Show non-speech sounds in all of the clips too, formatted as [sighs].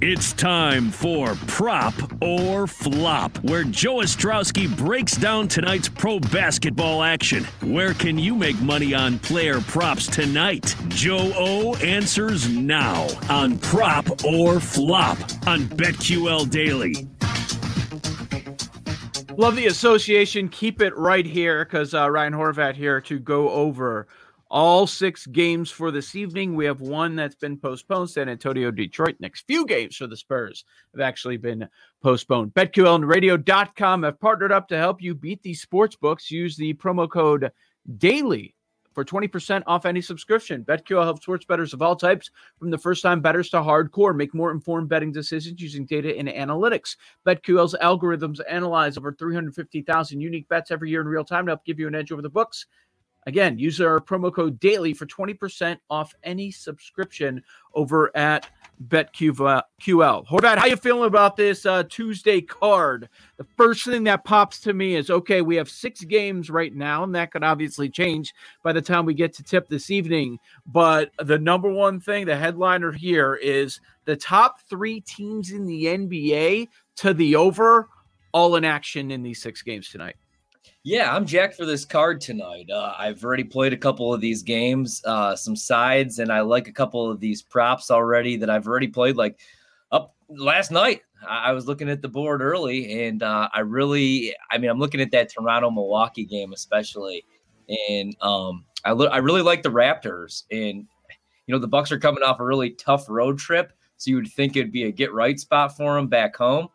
It's time for Prop or Flop, where Joe Ostrowski breaks down tonight's pro basketball action. Where can you make money on player props tonight? Joe O answers now on Prop or Flop on BetQL Daily. Love the association. Keep it right here because uh, Ryan Horvat here to go over all six games for this evening. We have one that's been postponed San Antonio, Detroit. Next few games for the Spurs have actually been postponed. BetQL and radio.com have partnered up to help you beat these sports books. Use the promo code DAILY for 20% off any subscription. BetQL helps sports bettors of all types, from the first time bettors to hardcore, make more informed betting decisions using data and analytics. BetQL's algorithms analyze over 350,000 unique bets every year in real time to help give you an edge over the books. Again, use our promo code DAILY for 20% off any subscription over at BetQL. Horvat, how you feeling about this uh, Tuesday card? The first thing that pops to me is, okay, we have six games right now, and that could obviously change by the time we get to tip this evening. But the number one thing, the headliner here is the top three teams in the NBA to the over, all in action in these six games tonight. Yeah, I'm jacked for this card tonight. Uh, I've already played a couple of these games, uh, some sides, and I like a couple of these props already that I've already played. Like up last night, I, was looking at the board early, and uh, I really, I mean, I'm looking at that Toronto Milwaukee game especially, and um, I lo- I really like the Raptors, and you know the Bucks are coming off a really tough road trip, so you would think it'd be a get right spot for them back home.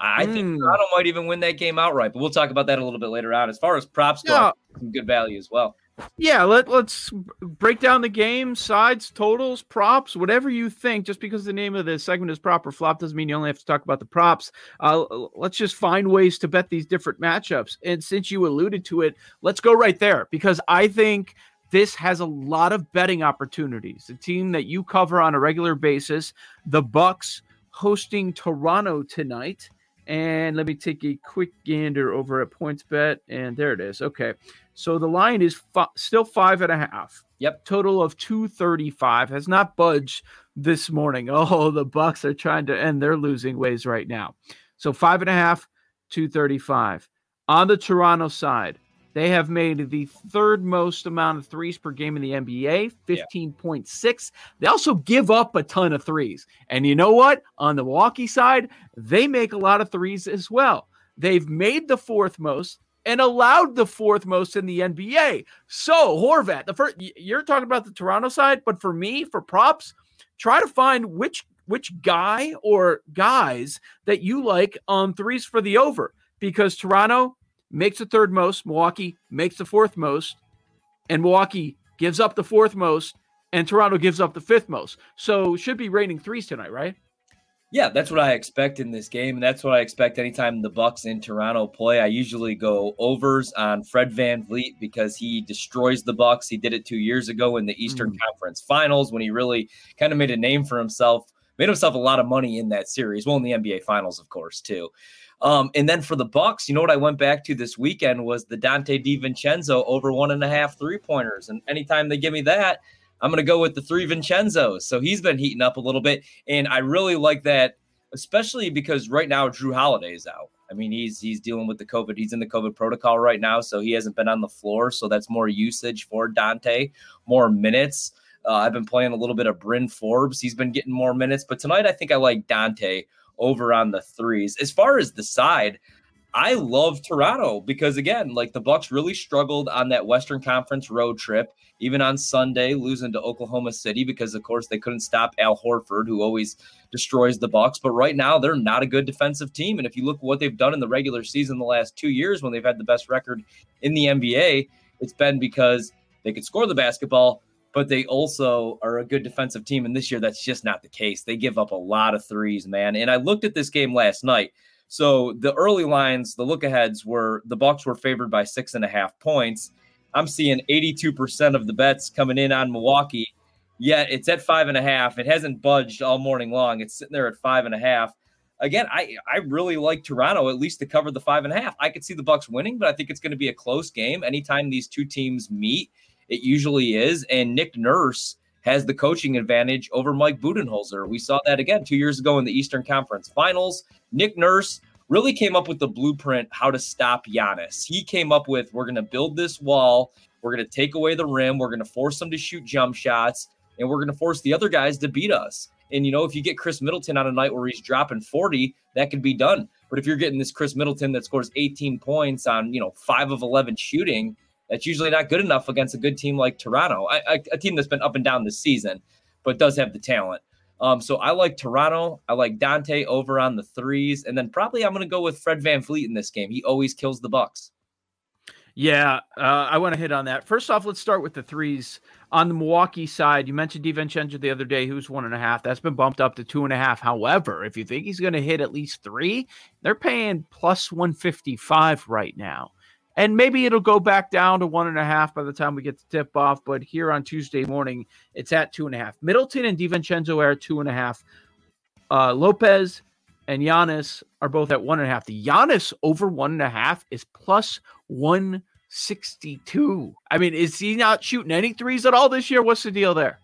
I mm. think hmm. Toronto might even win that game outright, but we'll talk about that a little bit later on. As far as props go, yeah. some good value as well. Yeah, let, let's break down the game, sides, totals, props, whatever you think. Just because the name of the segment is prop or flop doesn't mean you only have to talk about the props. Uh, let's just find ways to bet these different matchups. And since you alluded to it, let's go right there because I think this has a lot of betting opportunities. The team that you cover on a regular basis, the Bucks hosting Toronto tonight. And let me take a quick gander over at PointsBet, and there it is. Okay, so the line is fi- still five and a half. Yep, total of two thirty-five has not budged this morning. [laughs] Oh, the Bucks are trying to end their losing ways right now. So five and a half, two thirty-five on the Toronto side. They have made the third most amount of threes per game in the NBA, 15.6. Yeah. They also give up a ton of threes. And you know what? On the Milwaukee side, they make a lot of threes as well. They've made the fourth most and allowed the fourth most in the NBA. So, Horvat, the first you're talking about the Toronto side, but for me, for props, try to find which which guy or guys that you like on threes for the over because Toronto makes the third most. Milwaukee makes the fourth most. And Milwaukee gives up the fourth most. And Toronto gives up the fifth most. So should be raining threes tonight, right? Yeah, that's what I expect in this game, and that's what I expect anytime the Bucks in Toronto play. I usually go overs on Fred VanVleet because he destroys the Bucks. He did it two years ago in the Eastern mm. Conference Finals when he really kind of made a name for himself, made himself a lot of money in that series. Well, in the NBA Finals, of course, too. Um, and then for the Bucks, you know what I went back to this weekend was the Donte DiVincenzo over one and a half three pointers. And anytime they give me that, I'm going to go with the three Vincenzos. So he's been heating up a little bit, and I really like that, especially because right now Jrue Holiday is out. I mean, he's he's dealing with the COVID. He's in the COVID protocol right now, so he hasn't been on the floor. So that's more usage for Donte, more minutes. Uh, I've been playing a little bit of Bryn Forbes. He's been getting more minutes, but tonight I think I like Donte over on the threes. As far as the side, I love Toronto because again, like the Bucks really struggled on that Western Conference road trip, even on Sunday, losing to Oklahoma City because of course they couldn't stop Al Horford, who always destroys the Bucks. But right now they're not a good defensive team. And if you look what they've done in the regular season the last two years when they've had the best record in the NBA, it's been because they could score the basketball, but they also are a good defensive team. And this year that's just not the case. They give up a lot of threes, man. And I looked at this game last night. So the early lines, the look aheads were the Bucks were favored by six and a half points. I'm seeing 82% of the bets coming in on Milwaukee. Yet it's at five and a half. It hasn't budged all morning long. It's sitting there at five and a half. Again, I, I really like Toronto at least to cover the five and a half. I could see the Bucks winning, but I think it's going to be a close game. Anytime these two teams meet, it usually is. And Nick Nurse has the coaching advantage over Mike Budenholzer. We saw that again two years ago in the Eastern Conference Finals. Nick Nurse really came up with the blueprint how to stop Giannis. He came up with we're going to build this wall, we're going to take away the rim, we're going to force them to shoot jump shots, and we're going to force the other guys to beat us. And you know, if you get Khris Middleton on a night where he's dropping 40, that could be done. But if you're getting this Khris Middleton that scores 18 points on, you know, 5 of 11 shooting, that's usually not good enough against a good team like Toronto, a team that's been up and down this season, but does have the talent. Um, so I like Toronto. I like Donte over on the threes, and then probably I'm going to go with Fred Van VanVleet in this game. He always kills the Bucks. Yeah, uh, I want to hit on that. First off, let's start with the threes on the Milwaukee side. You mentioned DiVincenzo the other day, who's one and a half. That's been bumped up to two and a half. However, if you think he's going to hit at least three, they're paying plus 155 right now and maybe it'll go back down to one and a half by the time we get to tip off. But here on Tuesday morning, it's at two and a half. Middleton and DiVincenzo are two and a half. Uh, Lopez and Giannis are both at one and a half. The Giannis over one and a half is plus 162. I mean, is he not shooting any threes at all this year? What's the deal there?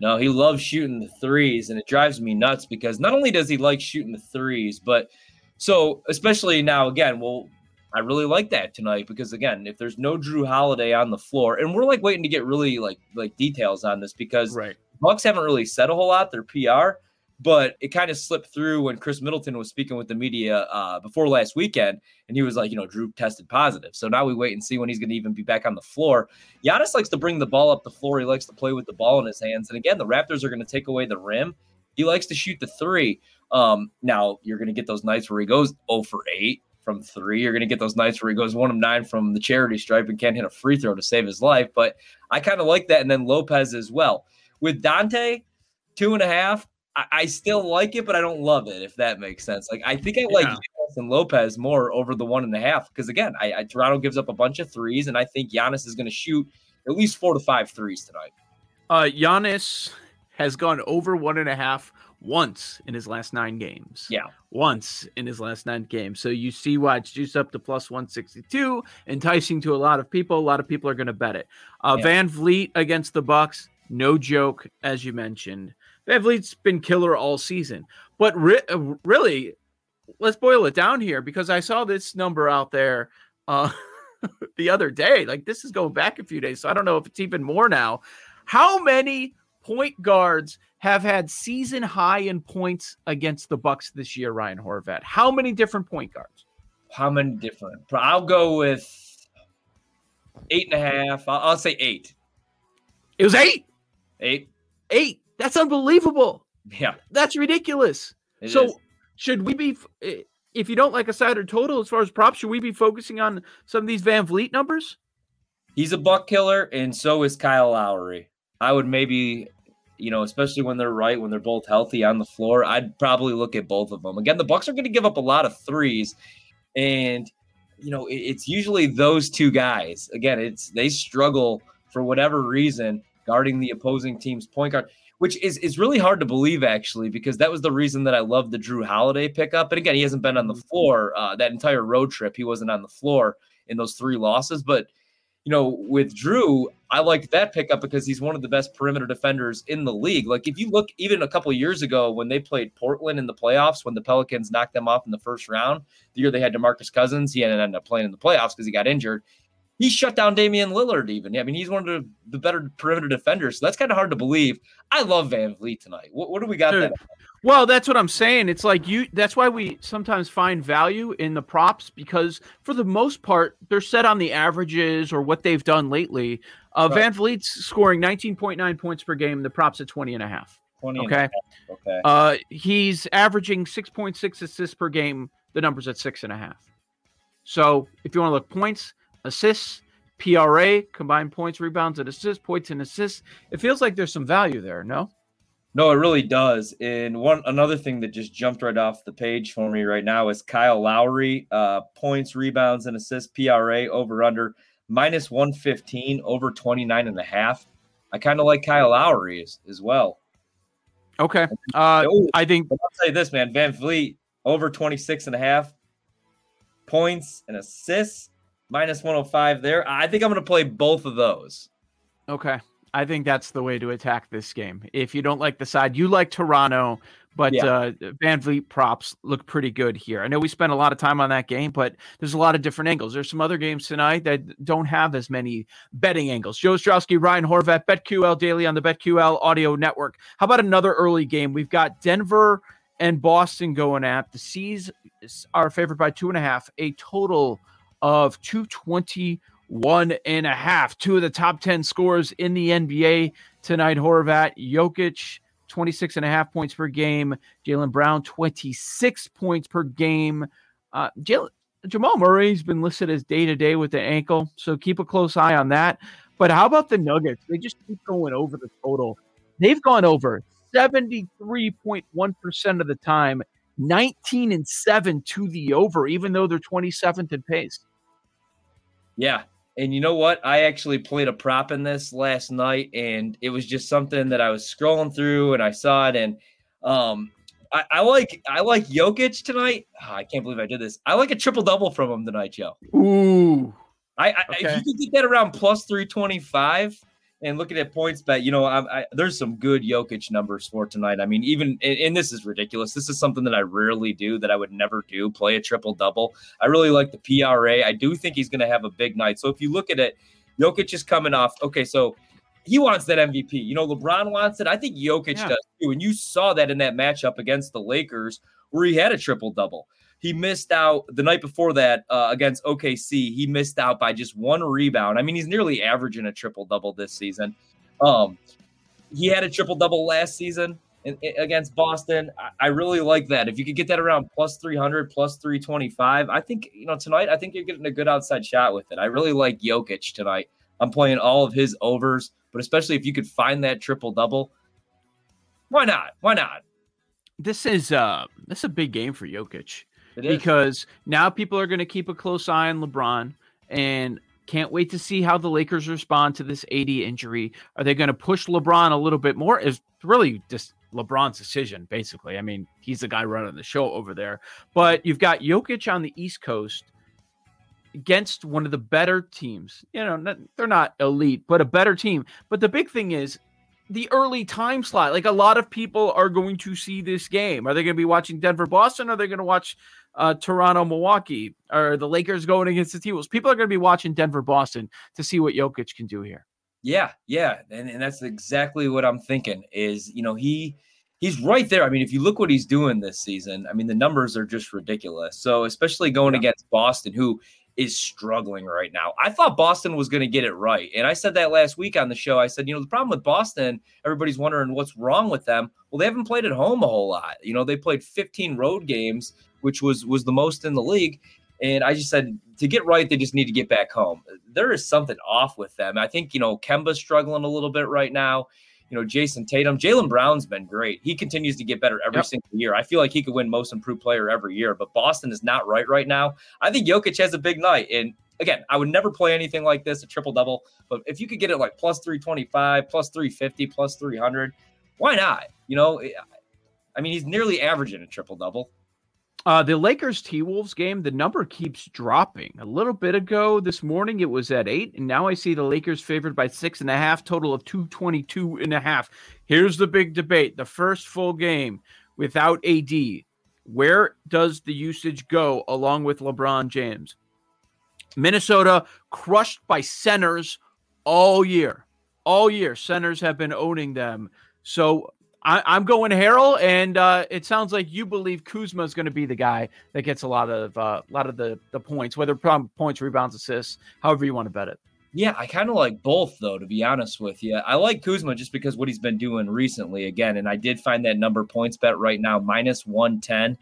No, he loves shooting the threes, and it drives me nuts because not only does he like shooting the threes, but so especially now again, we'll I really like that tonight because again, if there's no Jrue Holiday on the floor, and we're like waiting to get really like like details on this because right. Bucks haven't really said a whole lot. Their PR, but it kind of slipped through when Khris Middleton was speaking with the media uh, before last weekend, and he was like, you know, Jrue tested positive. So now we wait and see when he's going to even be back on the floor. Giannis likes to bring the ball up the floor. He likes to play with the ball in his hands, and again, the Raptors are going to take away the rim. He likes to shoot the three. Um, now you're going to get those nights where he goes 0 for 8 from three. You're going to get those nights where he goes one of nine from the charity stripe and can't hit a free throw to save his life. But I kind of like that. And then Lopez as well. With Donte, two and a half, I, I, still like it, but I don't love it, if that makes sense. Like, I think I like yeah. and Lopez more over the one and a half because, again, I, I, Toronto gives up a bunch of threes, and I think Giannis is going to shoot at least four to five threes tonight. Uh, Giannis has gone over one and a half once in his last nine games. Yeah. Once in his last nine games. So you see why it's juiced up to plus 162, enticing to a lot of people. A lot of people are going to bet it. Uh, yeah. VanVleet against the Bucks, no joke, as you mentioned. VanVleet's been killer all season. But re- uh, really, let's boil it down here because I saw this number out there uh, [laughs] the other day. Like this is going back a few days. So I don't know if it's even more now. How many point guards have had season high in points against the Bucks this year, Ryan Horvat. How many different point guards? How many different? I'll go with eight and a half. I'll, I'll say eight. It was eight. Eight. Eight. That's unbelievable. Yeah. That's ridiculous. It so is. should we be eh, if you don't like a side or total as far as props, should we be focusing on some of these VanVleet numbers? He's a buck killer, and so is Kyle Lowry. I would maybe, you know, especially when they're right, when they're both healthy on the floor, I'd probably look at both of them. Again, the Bucks are going to give up a lot of threes, and you know, it's usually those two guys. Again, it's they struggle for whatever reason guarding the opposing team's point guard, which is is really hard to believe actually, because that was the reason that I loved the Jrue Holiday pickup. And again, he hasn't been on the mm-hmm. floor uh, that entire road trip. He wasn't on the floor in those three losses, but you know, with Jrue, I like that pickup because he's one of the best perimeter defenders in the league. Like if you look even a couple years ago when they played Portland in the playoffs, when the Pelicans knocked them off in the first round, the year they had DeMarcus Cousins, he ended up playing in the playoffs because he got injured. He shut down Damian Lillard. Even I mean, he's one of the, the better perimeter defenders. So that's kind of hard to believe. I love VanVleet tonight. What, what do we got? Dude, well, that's what I'm saying. It's like you. That's why we sometimes find value in the props because for the most part they're set on the averages or what they've done lately. Uh, right. VanVleet's scoring 19.9 points per game. The props at 20 and a half. 20 okay. Okay. Uh, he's averaging 6.6 assists per game. The number's at six and a half. So if you want to look points, assists, PRA, combined points, rebounds, and assists, points and assists, it feels like there's some value there. No. No, it really does. And one another thing that just jumped right off the page for me right now is Kyle Lowry, uh, points, rebounds, and assists, PRA over under minus 115 over 29 and a half. I kind of like Kyle Lowry as, as well. Okay. Uh, oh, I think I'll say this, man. VanVleet over 26 and a half points and assists, minus 105 there. I think I'm going to play both of those. Okay. I think that's the way to attack this game. If you don't like the side, you like Toronto, but yeah. uh, VanVleet props look pretty good here. I know we spent a lot of time on that game, but there's a lot of different angles. There's some other games tonight that don't have as many betting angles. Joe Ostrowski, Ryan Horvat, BetQL Daily on the BetQL Audio Network. How about another early game? We've got Denver and Boston going at the C's are favored by two and a half, a total of 221 and a half. Two of the top 10 scores in the NBA tonight. Horvat, Jokic 26 and a half points per game. Jaylen Brown, 26 points per game. Uh, Jamal Murray's been listed as day to day with the ankle, so keep a close eye on that. But how about the Nuggets? They just keep going over the total. They've gone over 73.1% of the time, 19 and 7 to the over, even though they're 27th in pace. Yeah, and you know what? I actually played a prop in this last night, and it was just something that I was scrolling through and I saw it. And um, I, I like I like Jokic tonight. Oh, I can't believe I did this. I like a triple double from him tonight, Joe. Ooh. I, I okay. if you could get that around plus three twenty five, and looking at PointsBet, you know, I, I, there's some good Jokic numbers for tonight. I mean, even and, and, this is ridiculous. This is something that I rarely do, that I would never do. Play a triple double. I really like the PRA. I do think he's going to have a big night. So if you look at it, Jokic is coming off. Okay, so he wants that MVP. You know, LeBron wants it. I think Jokic yeah. does too. And you saw that in that matchup against the Lakers, where he had a triple double. He missed out the night before that uh, against OKC. He missed out by just one rebound. I mean, he's nearly averaging a triple double this season. Um, he had a triple double last season in, in, against Boston. I, I, really like that. If you could get that around plus 300, plus 325, I think, you know, tonight, I think you're getting a good outside shot with it. I really like Jokic tonight. I'm playing all of his overs, but especially if you could find that triple double, why not? Why not? This is uh this is a big game for Jokic because now people are going to keep a close eye on LeBron and can't wait to see how the Lakers respond to this AD injury. Are they going to push LeBron a little bit more? Is really just LeBron's decision, basically. I mean, he's the guy running the show over there. But you've got Jokic on the East Coast against one of the better teams. You know, they're not elite, but a better team. But the big thing is the early time slot. Like a lot of people are going to see this game. Are they going to be watching Denver Boston? Are they going to watch uh, Toronto, Milwaukee, or the Lakers going against the T-Wolves. People are going to be watching Denver, Boston to see what Jokic can do here. Yeah, yeah, and, and that's exactly what I'm thinking. Is you know he he's right there. I mean, if you look what he's doing this season, I mean the numbers are just ridiculous. So especially going yeah. against Boston, who is struggling right now. I thought Boston was going to get it right. And I said that last week on the show. I said, you know, the problem with Boston, everybody's wondering what's wrong with them. Well, they haven't played at home a whole lot. You know, they played 15 road games which was was the most in the league. And I just said to get right, they just need to get back home. There is something off with them. I think you know Kemba's struggling a little bit right now. You know Jayson Tatum, Jaylen Brown's been great. He continues to get better every yep. single year. I feel like he could win Most Improved Player every year. But Boston is not right right now. I think Jokic has a big night. And again, I would never play anything like this, a triple double. But if you could get it like plus 325, plus 350, plus 300, why not? You know, I mean, he's nearly averaging a triple double. Uh, the Lakers T Wolves game, the number keeps dropping. A little bit ago this morning, it was at eight, and now I see the Lakers favored by six and a half, total of 222 and a half. Here's the big debate the first full game without AD. Where does the usage go along with LeBron James? Minnesota crushed by centers all year. All year, centers have been owning them. So I, am going Harrell, and uh, it sounds like you believe Kuzma is going to be the guy that gets a lot of uh, a lot of the the points, whether points, rebounds, assists, however you want to bet it. Yeah, I kind of like both though, to be honest with you. I like Kuzma just because what he's been doing recently again, and I did find that number PointsBet right now minus one ten.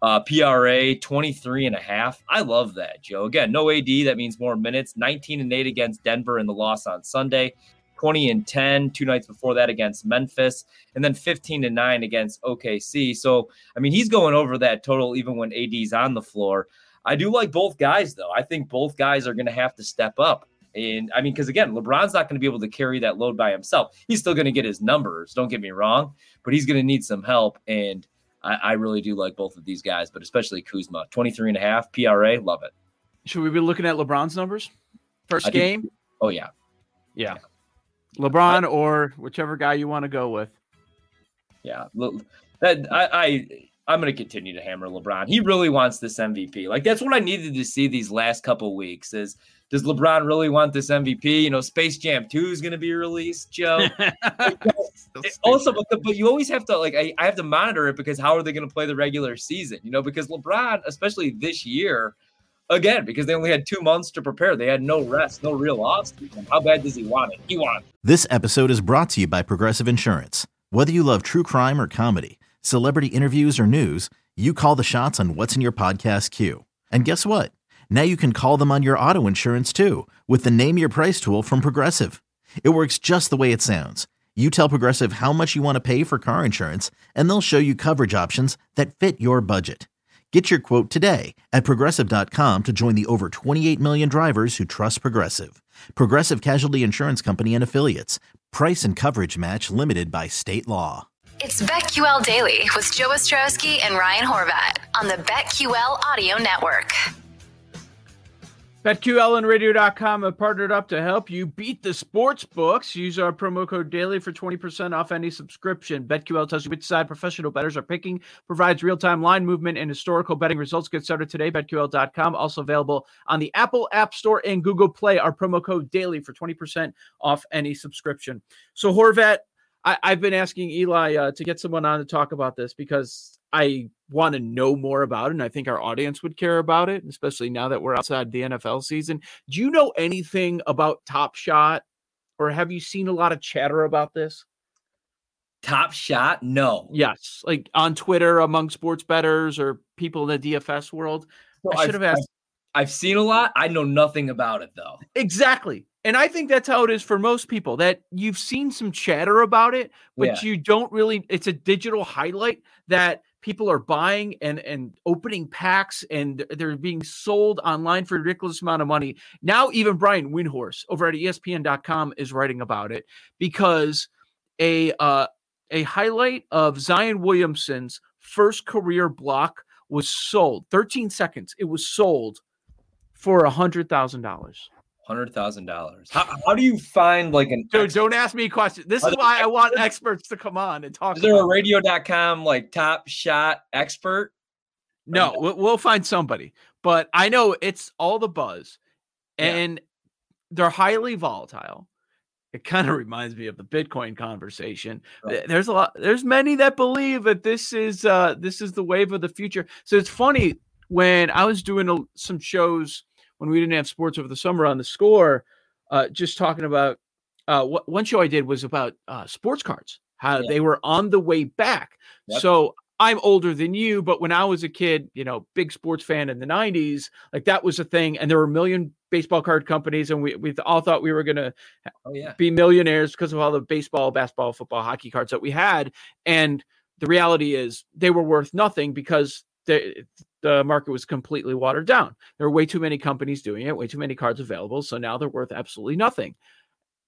Uh, PRA 23 and a half. I love that, Joe. Again, no AD. That means more minutes. 19 and 8 against Denver in the loss on Sunday. 20 and 10 two nights before that against Memphis, and then 15 and 9 against OKC. So, I mean, he's going over that total even when AD's on the floor. I do like both guys, though. I think both guys are going to have to step up. And I mean, because again, LeBron's not going to be able to carry that load by himself. He's still going to get his numbers, don't get me wrong, but he's going to need some help. And I, I, really do like both of these guys, but especially Kuzma. 23 and a half PRA, love it. Should we be looking at LeBron's numbers? First think, game? Oh, yeah. Yeah. LeBron or whichever guy you want to go with. Yeah, that I, I I'm going to continue to hammer LeBron. He really wants this MVP. Like that's what I needed to see these last couple weeks. Is does LeBron really want this MVP? You know, Space Jam Two is going to be released, Joe. [laughs] Uh, also, but, the, but you always have to like I, I have to monitor it because how are they going to play the regular season? You know, because LeBron, especially this year, again because they only had two months to prepare. They had no rest, no real off How bad does he want it? He wants. This episode is brought to you by Progressive Insurance. Whether you love true crime or comedy, celebrity interviews or news, you call the shots on what's in your podcast queue. And guess what? Now you can call them on your auto insurance too with the Name Your Price tool from Progressive. It works just the way it sounds. You tell Progressive how much you want to pay for car insurance, and they'll show you coverage options that fit your budget. Get your quote today at progressive.com to join the over 28 million drivers who trust Progressive. Progressive Casualty Insurance Company and Affiliates. Price and coverage match limited by state law. It's BetQL Daily with Joe Ostrowski and Ryan Horvat on the BetQL Audio Network. BetQL and Radio.com have partnered up to help you beat the sports books. Use our promo code DAILY for 20% off any subscription. BetQL tells you which side professional bettors are picking, provides real time line movement and historical betting results. Get started today. BetQL.com. Also available on the Apple App Store and Google Play. Our promo code DAILY for 20% off any subscription. So, Horvat, I, have been asking Eli uh, to get someone on to talk about this because I want to know more about it. And I think our audience would care about it, especially now that we're outside the NFL season. Do you know anything about Top Shot or have you seen a lot of chatter about this? Top Shot? No. Yes. Like on Twitter among sports bettors or people in the DFS world. Well, I should have asked. I've, I've seen a lot. I know nothing about it though. Exactly. And I think that's how it is for most people that you've seen some chatter about it, but yeah. you don't really, it's a digital highlight that people are buying and and opening packs and they're being sold online for a ridiculous amount of money. Now even Brian Windhorst over at ESPN.com is writing about it because a uh, a highlight of Zion Williamson's first career block was sold 13 seconds. It was sold for a hundred thousand dollars hundred thousand dollars. How, how do you find like an? Dude, don't ask me questions. This is why I want experts to come on and talk. Is there a radio.com like top shot expert? No, we'll, we'll find somebody, but I know it's all the buzz, and yeah. they're highly volatile. It kind of reminds me of the Bitcoin conversation. Right. There's a lot. There's many that believe that this is uh this is the wave of the future. So it's funny when I was doing a, some shows when we didn't have sports over the summer on the score, uh, just talking about uh, what one show I did was about uh, sports cards, how yeah. they were on the way back. Yep. So I'm older than you, but when I was a kid, you know, big sports fan in the 90s, like that was a thing. And there were a million baseball card companies, and we, we all thought we were going to oh, yeah. be millionaires because of all the baseball, basketball, football, hockey cards that we had. And the reality is they were worth nothing because they, the market was completely watered down. There were way too many companies doing it, way too many cards available. So now they're worth absolutely nothing.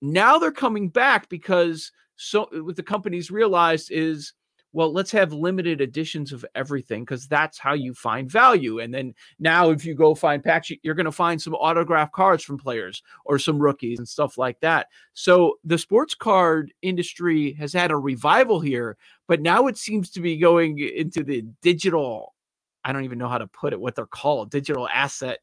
Now they're coming back because so what the companies realized is well, let's have limited editions of everything because that's how you find value. And then now, if you go find packs, you're going to find some autograph cards from players or some rookies and stuff like that. So the sports card industry has had a revival here, but now it seems to be going into the digital I don't even know how to put it, what they're called, digital asset.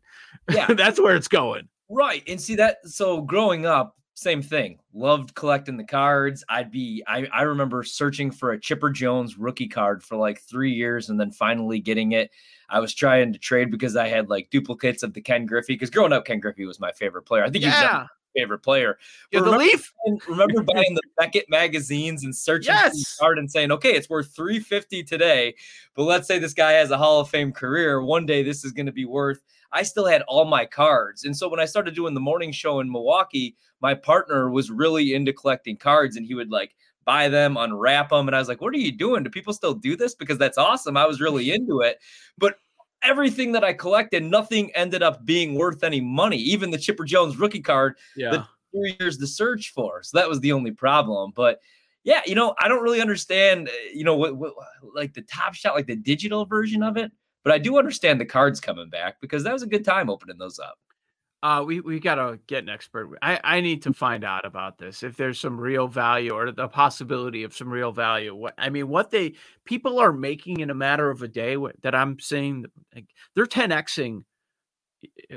Yeah. [laughs] That's where it's going. Right. And see that so growing up, same thing. Loved collecting the cards. I'd be I, I remember searching for a Chipper Jones rookie card for like three years and then finally getting it. I was trying to trade because I had like duplicates of the Ken Griffey. Because growing up, Ken Griffey was my favorite player. I think he was Yeah. Favorite player. You're But the remember leaf. buying- remember [laughs] buying the Beckett magazines and searching Yes. card and saying, okay, it's worth 350 today. But let's say this guy has a Hall of Fame career. One day this is going to be worth. I still had all my cards. And so when I started doing the morning show in Milwaukee, my partner was really into collecting cards and he would like buy them, unwrap them. And I was like, what are you doing? Do people still do this? Because that's awesome. I was really into it. But everything that I collected, nothing ended up being worth any money. Even the Chipper Jones rookie card Yeah. three years to search for. So that was the only problem. But yeah, you know, I don't really understand, uh, you know, what, what like the top shot, like the digital version of it. But I do understand the cards coming back because that was a good time opening those up. Uh, we we gotta get an expert. I I need to find out about this. If there's some real value or the possibility of some real value. What I mean, what they people are making in a matter of a day. What, that I'm seeing, like, they're 10xing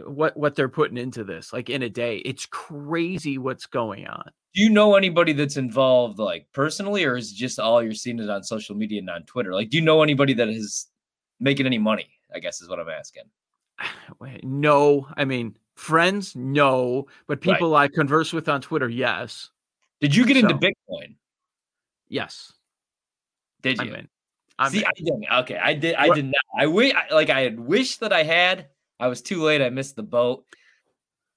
what what they're putting into this. Like in a day, it's crazy what's going on. Do you know anybody that's involved, like personally, or is just all you're seeing it on social media and on Twitter? Like, do you know anybody that is making any money? I guess is what I'm asking. [sighs] No, I mean friends, no, but Right. people I converse with on Twitter, yes, Did you get into Bitcoin? yes. Did you? I'm in. I'm See, in. I didn't. Okay, I did. I What- did not. I wish, like, I had wished that I had. I was too late. I missed the boat.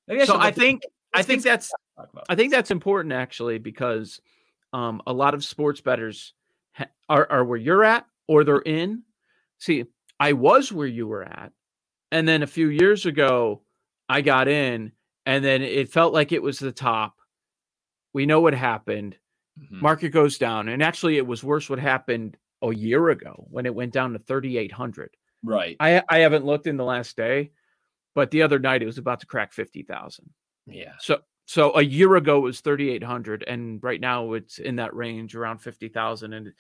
Maybe so I think I think that's some to talk about. I think that's important actually because um, a lot of sports bettors ha- are, are where you're at or they're in. See, I was where you were at, and then a few years ago, I got in, and then it felt like it was the top. We know what happened. Mhm. Market goes down, and actually, it was worse. What happened a year ago when it went down to 3,800. Right. I I haven't looked in the last day, but the other night it was about to crack 50,000. Yeah. So so a year ago it was 3800 and right now it's in that range around 50,000 and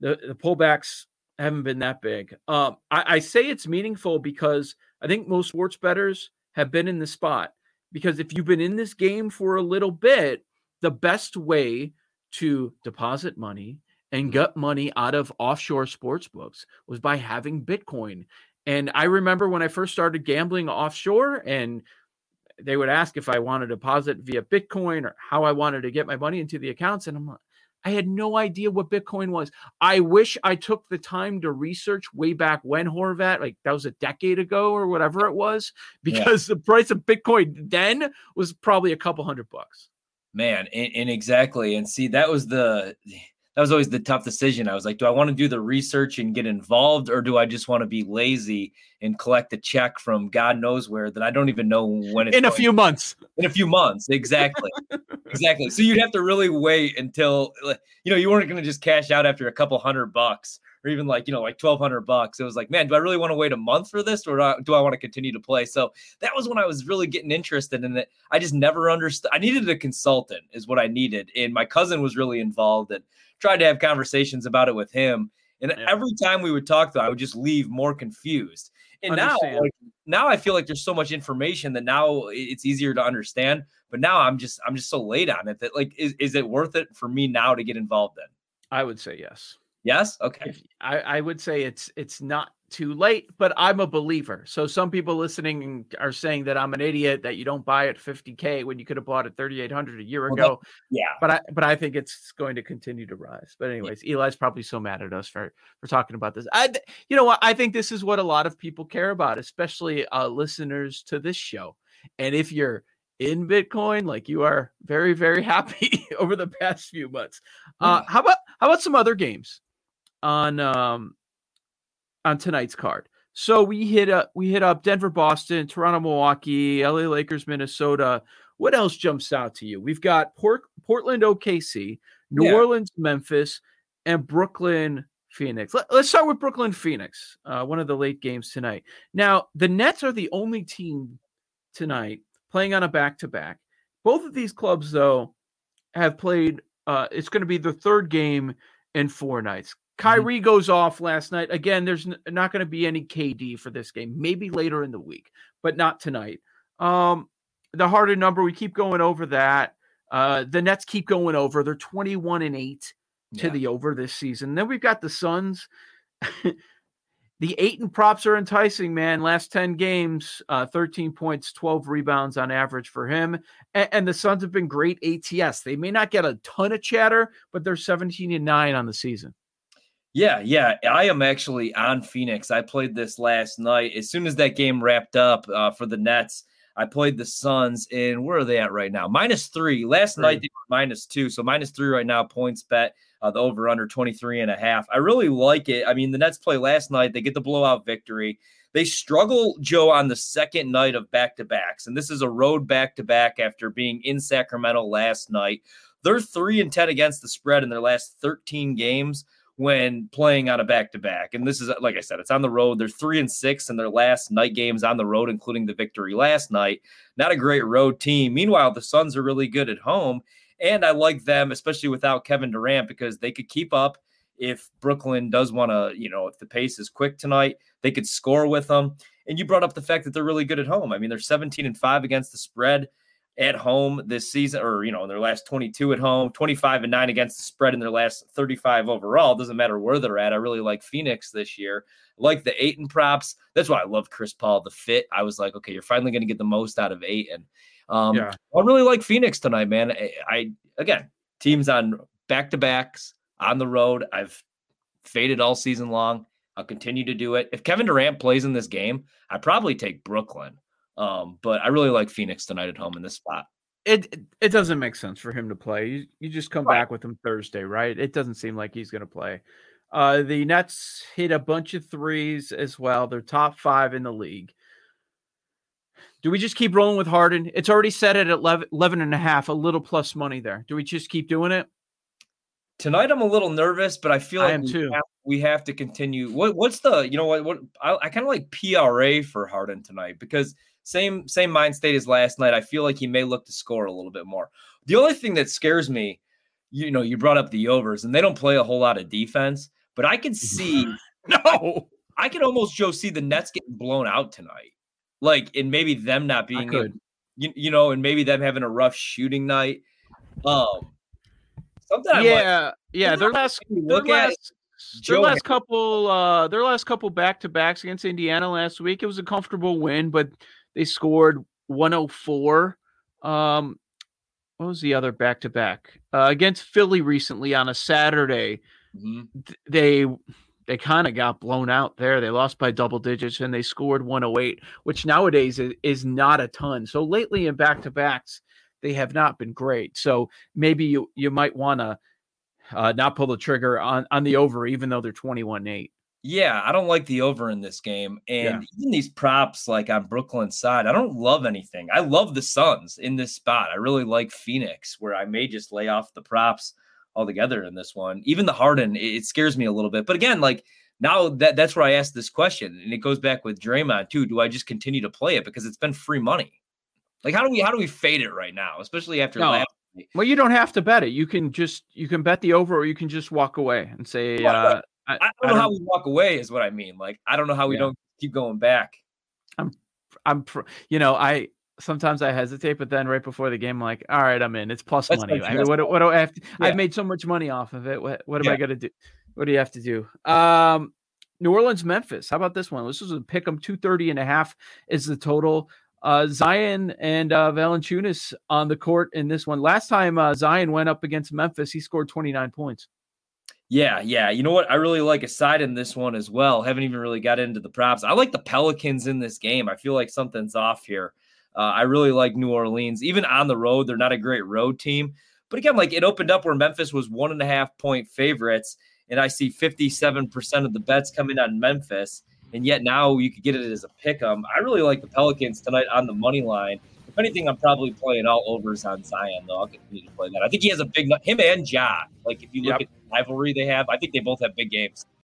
the the pullbacks haven't been that big. Um I, I say it's meaningful because I think most sports bettors have been in the spot because if you've been in this game for a little bit, the best way to deposit money and mm-hmm. get money out of offshore sports books was by having Bitcoin. And I remember when I first started gambling offshore and they would ask if I wanted to deposit via Bitcoin or how I wanted to get my money into the accounts. And I'm like, I had no idea what Bitcoin was. I wish I took the time to research way back when Horvat, like that was a decade ago or whatever it was, Yeah. because the price of Bitcoin then was probably a couple hundred bucks. Man, and, and exactly. And see, that was the that was always the tough decision. I was like, do I want to do the research and get involved, or do I just want to be lazy and collect a check from God knows where that I don't even know when it's In a few months. in a few months? Exactly, [laughs] exactly. So you'd have to really wait until you know you weren't going to just cash out after a couple hundred bucks or even like you know like twelve hundred bucks. It was like, man, do I really want to wait a month for this, or do I, do I want to continue to play? So that was when I was really getting interested in it. I just never understood. I needed a consultant, is what I needed, and my cousin was really involved and tried to have conversations about it with him. And Yeah. every time we would talk, though, I would just leave more confused. And now, like, now I feel like there's so much information that now it's easier to understand. But now I'm just I'm just so late on it that like is, is it worth it for me now to get involved in? I would say yes. Yes. Okay. I, I would say it's it's not too late, but I'm a believer. So some people listening are saying that I'm an idiot that you don't buy at 50k when you could have bought at 3,800 a year Well, ago. Yeah. but I but I think it's going to continue to rise. But anyways, Eli's probably so mad at us for for talking about this. I you know what I think this is what a lot of people care about, especially uh listeners to this show. And if you're in Bitcoin, like you are very very [laughs] happy over the past few months. Uh how about how about some other games on um on tonight's card? So we hit up we hit up Denver, Boston, Toronto, Milwaukee, LA Lakers, Minnesota. What else jumps out to you? We've got Port- Portland, OKC, New Yeah. Orleans, Memphis, and Brooklyn, Phoenix. Let, us start with Brooklyn, Phoenix, uh, one of the late games tonight. Now, the Nets are the only team tonight playing on a back to back. Both of these clubs, though, have played. Uh, it's going to be the third game in four nights. Kyrie mm-hmm. goes off last night. Again, there's not going to be any KD for this game. Maybe later in the week, but not tonight. Um, the Harden number, we keep going over that. Uh, the Nets keep going over. They're 21 and 8 to yeah. the over this season. Then we've got the Suns. [laughs] the Ayton props are enticing, man. Last 10 games, uh, 13 points, 12 rebounds on average for him. And, and, the Suns have been great ATS. They may not get a ton of chatter, but they're 17 and 9 on the season. Yeah, yeah. I am actually on Phoenix. I played this last night. As soon as that game wrapped up uh, for the Nets, I played the Suns, and where are they at right now? Minus three. Last three. night they were minus two. So minus three right now, PointsBet. Uh, the over under 23 and a half. I really like it. I mean, the Nets play last night. They get the blowout victory. They struggle, Joe, on the second night of back to backs. And this is a road back to back after being in Sacramento last night. They're 3 and 10 against the spread in their last 13 games when playing on a back to back. And this is, like I said, it's on the road. They're three and six in their last night games on the road, including the victory last night. Not a great road team. Meanwhile, the Suns are really good at home. And I like them, especially without Kevin Durant, because they could keep up if Brooklyn does want to, you know, if the pace is quick tonight, they could score with them. And you brought up the fact that they're really good at home. I mean, they're 17 and 5 against the spread at home this season, or you know, in their last 22 at home, 25 and 9 against the spread in their last 35 overall. Doesn't matter where they're at. I really like Phoenix this year. like the Ayton props. That's why I love Chris Paul. The fit. I was like, okay, you're finally going to get the most out of Ayton. Um, yeah. I really like Phoenix tonight, man. I, I again, teams on back to backs on the road. I've faded all season long. I'll continue to do it. If Kevin Durant plays in this game, I probably take Brooklyn. Um, but I really like Phoenix tonight at home in this spot. It it doesn't make sense for him to play. You, you just come right. back with him Thursday, right? It doesn't seem like he's going to play. Uh, the Nets hit a bunch of threes as well. They're top five in the league. Do we just keep rolling with Harden? It's already set at 11, 11 and a half, a little plus money there. Do we just keep doing it? Tonight I'm a little nervous, but I feel like I we, have, we, have, to continue. What what's the you know what what I, I kind of like PRA for Harden tonight because – same same mind state as last night. I feel like he may look to score a little bit more. The only thing that scares me, you know, you brought up the overs, and they don't play a whole lot of defense, but I can [laughs] see no, I can almost Joe see the Nets getting blown out tonight, like and maybe them not being, you, you know, and maybe them having a rough shooting night. Um, something. Yeah, like, yeah. Their last, look their at. Their last couple, uh, their last couple back to backs against Indiana last week, it was a comfortable win, but they scored 104. Um, what was the other back to back against Philly recently on a Saturday? Mm-hmm. They they kind of got blown out there. They lost by double digits and they scored 108, which nowadays is, is not a ton. So lately in back to backs, they have not been great. So maybe you you might want to uh, not pull the trigger on on the over, even though they're 21 8. Yeah, I don't like the over in this game. And yeah. even these props, like on Brooklyn's side, I don't love anything. I love the Suns in this spot. I really like Phoenix, where I may just lay off the props altogether in this one. Even the Harden, it scares me a little bit. But again, like now that that's where I asked this question, and it goes back with Draymond too. Do I just continue to play it because it's been free money? Like how do we how do we fade it right now, especially after no. last well, you don't have to bet it. You can just you can bet the over, or you can just walk away and say, uh, I, I, don't I, don't know how we walk away, is what I mean. Like, I don't know how we yeah. don't keep going back. I'm, I'm, you know, I sometimes I hesitate, but then right before the game, I'm like, all right, I'm in. It's plus That's money. I mean, what, what do I have to? Yeah. I've made so much money off of it. What, what am yeah. I gonna do? What do you have to do? Um, New Orleans, Memphis. How about this one? This was a pick 'em 230 and a half is the total. Uh, Zion and uh, Valanciunas on the court in this one. Last time uh, Zion went up against Memphis, he scored 29 points. Yeah, yeah. You know what? I really like a side in this one as well. Haven't even really got into the props. I like the Pelicans in this game. I feel like something's off here. Uh, I really like New Orleans. Even on the road, they're not a great road team. But again, like it opened up where Memphis was one and a half point favorites, and I see 57% of the bets coming on Memphis. And yet now you could get it as a pick 'em. I really like the Pelicans tonight on the money line. If anything, I'm probably playing all overs on Zion, though. I'll continue to play that. I think he has a big him and Ja. Like if you look yep. at the rivalry they have, I think they both have big games.